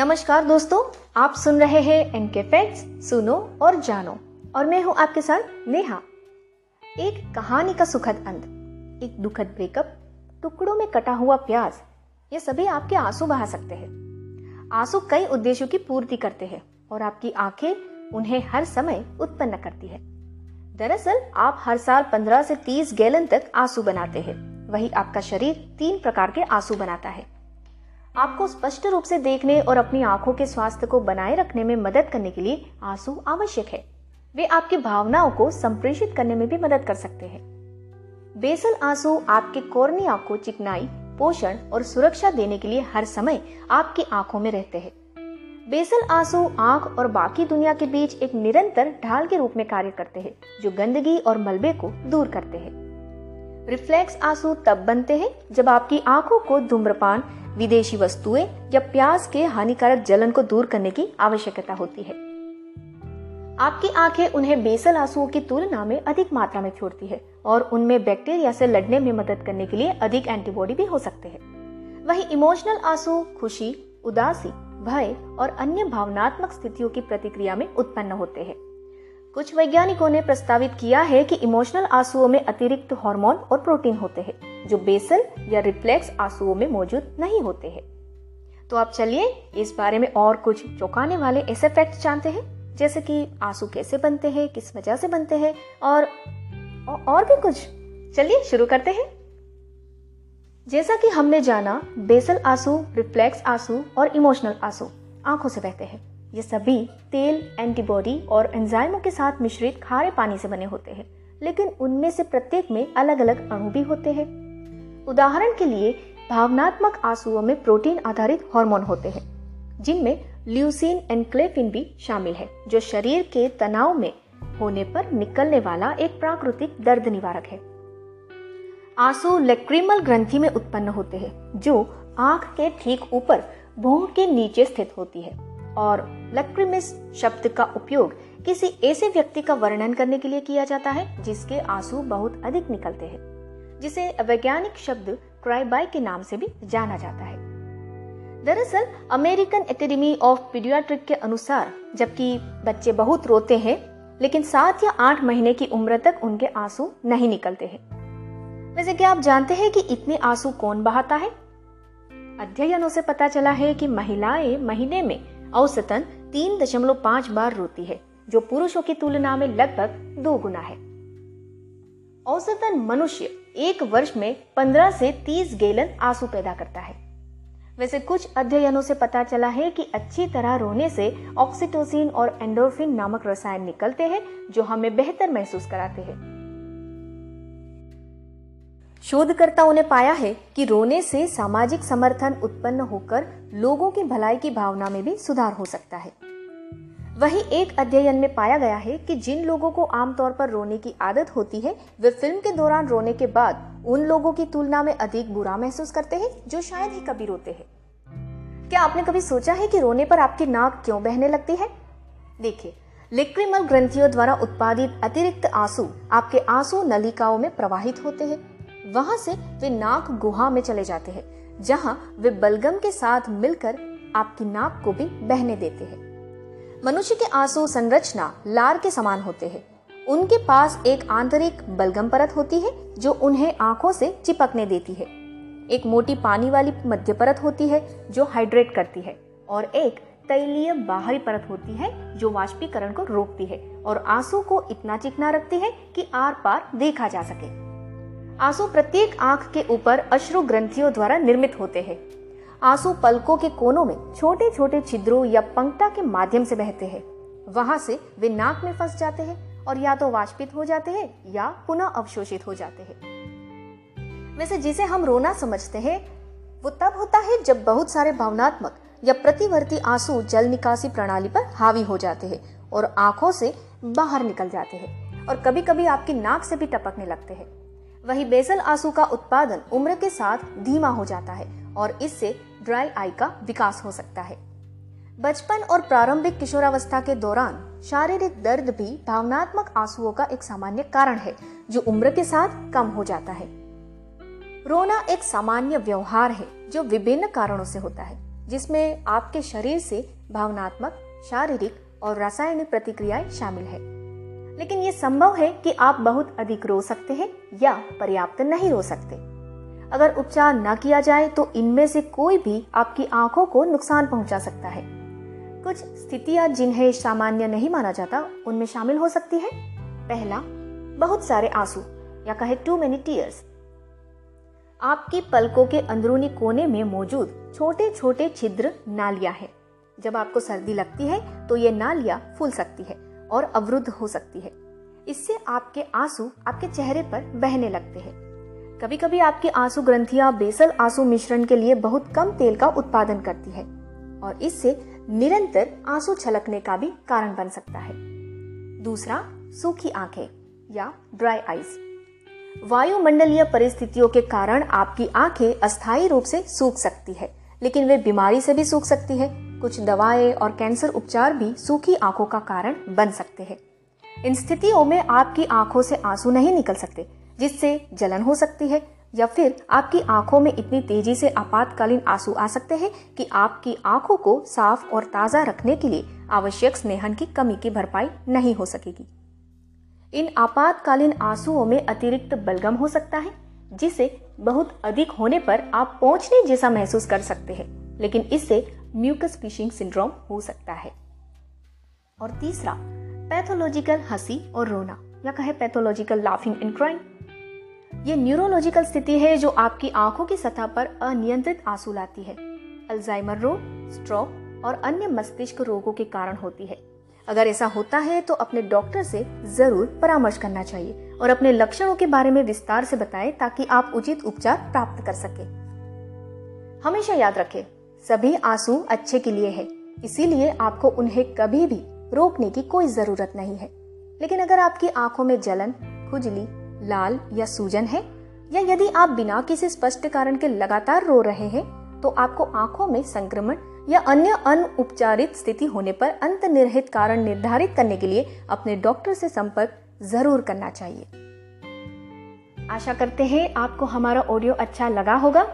नमस्कार दोस्तों, आप सुन रहे हैं एनके फैक्ट्स, सुनो और जानो। और मैं हूँ आपके साथ नेहा। एक कहानी का सुखद अंत, एक दुखद ब्रेकअप टुकड़ों में कटा हुआ प्याज ये सभी आपके आँसू बहा सकते हैं। आँसू कई उद्देश्यों की पूर्ति करते हैं और आपकी आँखें उन्हें हर समय उत्पन्न करती है। दरअसल, आप हर साल 15 से 30 गैलन तक आँसू बनाते हैं। वही आपका शरीर तीन प्रकार के आँसू बनाता है। आपको स्पष्ट रूप से देखने और अपनी आँखों के स्वास्थ्य को बनाए रखने में मदद करने के लिए आँसू आवश्यक है। वे आपकी भावनाओं को संप्रेषित करने में भी मदद कर सकते हैं। बेसल आँसू आपके कोर्निया को चिकनाई, पोषण और सुरक्षा देने के लिए हर समय आपकी आँखों में रहते हैं। बेसल आँसू आँख और बाकी दुनिया के बीच एक निरंतर ढाल के रूप में कार्य करते हैं, जो गंदगी और मलबे को दूर करते हैं। रिफ्लेक्स आँसू तब बनते हैं जब आपकी आँखों को धूम्रपान, विदेशी वस्तुएँ या प्याज के हानिकारक जलन को दूर करने की आवश्यकता होती है। आपकी आँखें उन्हें बेसल आंसुओं की तुलना में अधिक मात्रा में छोड़ती है और उनमें बैक्टीरिया से लड़ने में मदद करने के लिए अधिक एंटीबॉडी भी हो सकते हैं। वही इमोशनल आँसू खुशी, उदासी, भय और अन्य भावनात्मक स्थितियों की प्रतिक्रिया में उत्पन्न होते हैं। कुछ वैज्ञानिकों ने प्रस्तावित किया है कि इमोशनल आंसुओं में अतिरिक्त हार्मोन और प्रोटीन होते हैं, जो बेसल या रिफ्लेक्स आंसुओं में मौजूद नहीं होते हैं। तो आप चलिए इस बारे में और कुछ चौंकाने वाले ऐसे फैक्ट जानते हैं, जैसे कि आँसू कैसे बनते हैं, किस वजह से बनते हैं, और और भी कुछ। चलिए शुरू करते हैं। जैसा कि हमने जाना बेसल आँसू, रिफ्लेक्स आँसू और इमोशनल आँसू आँखों से बहते हैं। ये सभी तेल, एंटीबॉडी और एंजाइमों के साथ मिश्रित खारे पानी से बने होते हैं, लेकिन उनमें से प्रत्येक में अलग अलग अणु भी होते हैं। उदाहरण के लिए, भावनात्मक आंसुओं में प्रोटीन आधारित हार्मोन होते हैं, जिनमें ल्यूसिन एंड भी शामिल है, जो शरीर के तनाव में होने पर निकलने वाला एक प्राकृतिक दर्द निवारक है। आँसू लेक्रिमल ग्रंथि में उत्पन्न होते हैं, जो आँख के ठीक ऊपर भूम के नीचे स्थित होती है। और लक्रिमिस शब्द का उपयोग किसी ऐसे व्यक्ति का वर्णन करने के लिए किया जाता है, जिसके आँसू बहुत अधिक निकलते हैं, जिसे वैज्ञानिक शब्द क्राइबाई के नाम से भी जाना जाता है। दरअसल, अमेरिकन एकेडमी ऑफ़ पीडियाट्रिक के अनुसार, जबकि बच्चे बहुत रोते हैं, लेकिन सात या आठ महीने की उम्र तक उनके आँसू नहीं निकलते हैं। वैसे क्या आप जानते हैं कि इतने आँसू कौन बहाता है? अध्ययनों से पता चला है कि महिलाएँ महीने में औसतन तीन दशमलव पाँच बार रोती है, जो पुरुषों की तुलना में लगभग दो गुना है। औसतन मनुष्य एक वर्ष में 15 से 30 गैलन आँसू पैदा करता है। वैसे कुछ अध्ययनों से पता चला है कि अच्छी तरह रोने से ऑक्सीटोसिन और एंडोर्फिन नामक रसायन निकलते हैं, जो हमें बेहतर महसूस कराते हैं। शोधकर्ताओं ने पाया है कि रोने से सामाजिक समर्थन उत्पन्न होकर लोगों की भलाई की भावना में भी सुधार हो सकता है। वहीं एक अध्ययन में पाया गया है कि जिन लोगों को आमतौर पर रोने की आदत होती है, वे फ़िल्म के दौरान रोने के बाद उन लोगों की तुलना में अधिक बुरा महसूस करते हैं, जो शायद ही कभी रोते हैं। क्या आपने कभी सोचा है कि रोने पर आपकी नाक क्यों बहने लगती है? देखिए लिक्रिमल ग्रंथियों द्वारा उत्पादित अतिरिक्त आँसू आपके आँसू नलिकाओं में प्रवाहित होते हैं। वहाँ से वे नाक गुहा में चले जाते हैं, जहाँ वे बलगम के साथ मिलकर आपकी नाक को भी बहने देते हैं। मनुष्य के आँसू संरचना लार के समान होते हैं। उनके पास एक आंतरिक बलगम परत होती है, जो उन्हें आँखों से चिपकने देती है। एक मोटी पानी वाली मध्य परत होती है, जो हाइड्रेट करती है, और एक तैलीय बाहरी परत होती है, जो वाष्पीकरण को रोकती है, और आँसू को इतना चिकना रखती है कि आर पार देखा जा सके। आँसू प्रत्येक आँख के ऊपर अश्रु ग्रंथियों द्वारा निर्मित होते हैं। आँसू पलकों के कोनों में छोटे छोटे छिद्रों या पंक्ता के माध्यम से बहते हैं। वहाँ से वे नाक में फंस जाते हैं और या तो वाष्पित हो जाते हैं या पुनः अवशोषित हो जाते हैं। वैसे जिसे हम रोना समझते हैं, वो तब होता है जब बहुत सारे भावनात्मक या प्रतिवर्ती आँसू जल निकासी प्रणाली पर हावी हो जाते हैं और आँखों से बाहर निकल जाते हैं और कभी कभी आपकी नाक से भी टपकने लगते हैं। वही बेसल आँसू का उत्पादन उम्र के साथ धीमा हो जाता है और इससे ड्राई आई का विकास हो सकता है। बचपन और प्रारंभिक किशोरावस्था के दौरान शारीरिक दर्द भी भावनात्मक आंसुओं का एक सामान्य कारण है, जो उम्र के साथ कम हो जाता है। रोना एक सामान्य व्यवहार है, जो विभिन्न कारणों से होता है, जिसमें आपके शरीर से भावनात्मक, शारीरिक और रासायनिक प्रतिक्रियाएँ शामिल है। लेकिन ये संभव है कि आप बहुत अधिक रो सकते हैं या पर्याप्त नहीं रो सकते। अगर उपचार न किया जाए तो इनमें से कोई भी आपकी आँखों को नुकसान पहुँचा सकता है। कुछ स्थितियाँ जिन्हें सामान्य नहीं माना जाता, उनमें शामिल हो सकती है। पहला, बहुत सारे आँसू, या कहे टू मेनी टीयर्स आपकी पलकों के अंदरूनी कोने में मौजूद छोटे छोटे छिद्र नालियाँ हैं। जब आपको सर्दी लगती है तो ये नालिया फूल सकती है। और अवरुद्ध हो सकती है। इससे आपके आँसू आपके चेहरे पर बहने लगते हैं। कभी कभी आपकी आँसू ग्रंथियाँ, बेसल आँसू मिश्रण के लिए बहुत कम तेल का उत्पादन करती है और इससे निरंतर आँसू छलकने का भी कारण बन सकता है। दूसरा, सूखी आँखें या ड्राई आईज वायुमंडलीय परिस्थितियों के कारण आपकी आँखें अस्थायी रूप से सूख सकती है, लेकिन वे बीमारी से भी सूख सकती है। कुछ दवाएँ और कैंसर उपचार भी सूखी आँखों का कारण बन सकते हैं। इन स्थितियों में आपकी आँखों से आँसू नहीं निकल सकते, जिससे जलन हो सकती है, या फिर आपकी आँखों में इतनी तेज़ी से आपातकालीन आँसू आ सकते हैं कि आपकी आँखों को साफ़ और ताज़ा रखने के लिए आवश्यक स्नेहन की कमी की भरपाई नहीं हो सकेगी। इन आपातकालीन आंसुओं में अतिरिक्त बलगम हो सकता है, जिसे बहुत अधिक होने पर आप पहुँचने जैसा महसूस कर सकते हैं, लेकिन इससे म्यूकस फिशिंग सिंड्रोम हो सकता है। और तीसरा, पैथोलॉजिकल हँसी और रोना, या कहे पैथोलॉजिकल लाफिंग एंड क्राइंग ये न्यूरोलॉजिकल स्थिति है जो आपकी आँखों की सतह पर अनियंत्रित आँसू लाती है। अल्जाइमर रोग स्ट्रोक और अन्य मस्तिष्क रोगों के कारण होती है। अगर ऐसा होता है तो अपने डॉक्टर से ज़रूर परामर्श करना चाहिए और अपने लक्षणों के बारे में विस्तार से बताएँ ताकि आप उचित उपचार प्राप्त कर सके। हमेशा याद रखें सभी आँसू अच्छे के लिए है। इसीलिए आपको उन्हें कभी भी रोकने की कोई ज़रूरत नहीं है। लेकिन अगर आपकी आँखों में जलन, खुजली, लाल या सूजन है, या यदि आप बिना किसी स्पष्ट कारण के लगातार रो रहे हैं तो आपको आँखों में संक्रमण या अन्य अनउपचारित स्थिति होने पर अंतर्निहित कारण निर्धारित करने के लिए अपने डॉक्टर से संपर्क ज़रूर करना चाहिए। आशा करते हैं आपको हमारा ऑडियो अच्छा लगा होगा।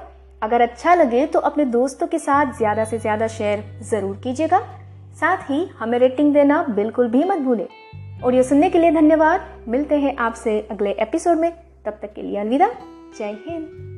अगर अच्छा लगे तो अपने दोस्तों के साथ ज़्यादा से ज़्यादा शेयर ज़रूर कीजिएगा। साथ ही हमें रेटिंग देना बिल्कुल भी मत भूलें। और ये सुनने के लिए धन्यवाद। मिलते हैं आपसे अगले एपिसोड में। तब तक के लिए अलविदा। जय हिंद।